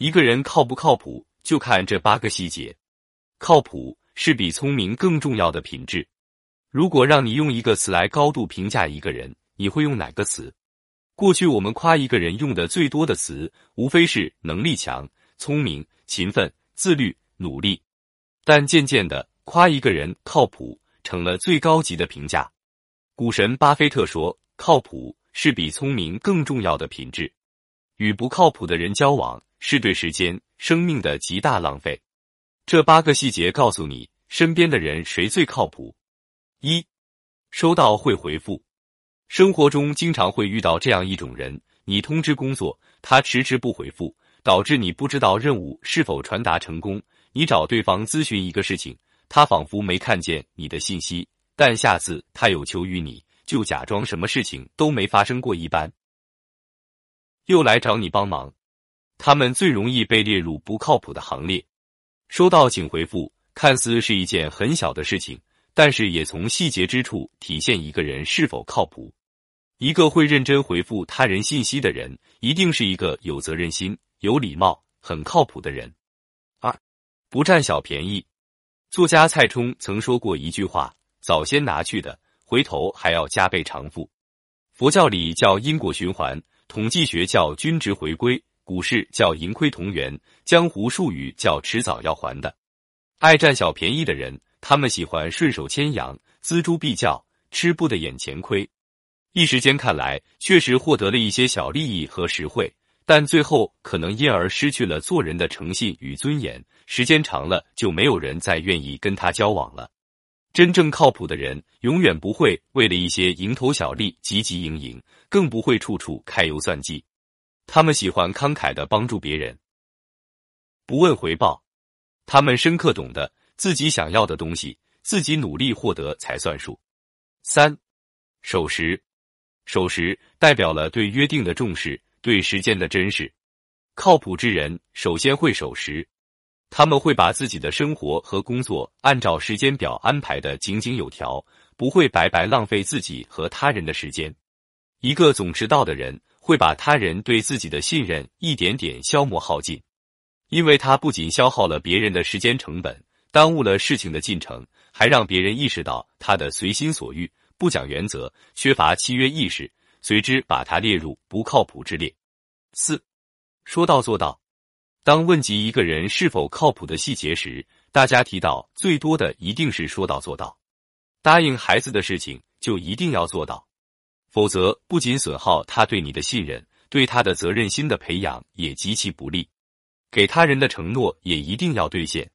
一个人靠不靠谱，就看这八个细节。靠谱是比聪明更重要的品质。如果让你用一个词来高度评价一个人，你会用哪个词？过去我们夸一个人用的最多的词，无非是能力强、聪明、勤奋、自律、努力。但渐渐的，夸一个人靠谱成了最高级的评价。股神巴菲特说：“靠谱是比聪明更重要的品质。与不靠谱的人交往，是对时间、生命的极大浪费。”这八个细节告诉你，身边的人谁最靠谱。一，收到会回复。生活中经常会遇到这样一种人：你通知工作，他迟迟不回复，导致你不知道任务是否传达成功；你找对方咨询一个事情，他仿佛没看见你的信息，但下次他有求于你，就假装什么事情都没发生过一般，又来找你帮忙。他们最容易被列入不靠谱的行列。收到请回复，看似是一件很小的事情，但是也从细节之处体现一个人是否靠谱。一个会认真回复他人信息的人，一定是一个有责任心、有礼貌、很靠谱的人。二，不占小便宜。作家蔡冲曾说过一句话：“早先拿去的，回头还要加倍偿付。”佛教里叫因果循环，统计学叫均值回归，股市叫盈亏同源，江湖术语叫迟早要还的。爱占小便宜的人，他们喜欢顺手牵羊、锱铢必较，吃不得眼前亏。一时间看来，确实获得了一些小利益和实惠，但最后可能因而失去了做人的诚信与尊严。时间长了，就没有人再愿意跟他交往了。真正靠谱的人，永远不会为了一些蝇头小利汲汲营营，更不会处处揩油算计。他们喜欢慷慨的帮助别人，不问回报。他们深刻懂得自己想要的东西，自己努力获得才算数。三，守时。守时代表了对约定的重视，对时间的珍视。靠谱之人首先会守时，他们会把自己的生活和工作按照时间表安排的井井有条，不会白白浪费自己和他人的时间。一个总迟到的人，会把他人对自己的信任一点点消磨耗尽，因为他不仅消耗了别人的时间成本，耽误了事情的进程，还让别人意识到他的随心所欲。不讲原则，缺乏契约意识，随之把他列入不靠谱之列。四，说到做到。当问及一个人是否靠谱的细节时，大家提到最多的一定是说到做到。答应孩子的事情就一定要做到，否则不仅损耗他对你的信任，对他的责任心的培养也极其不利。给他人的承诺也一定要兑现。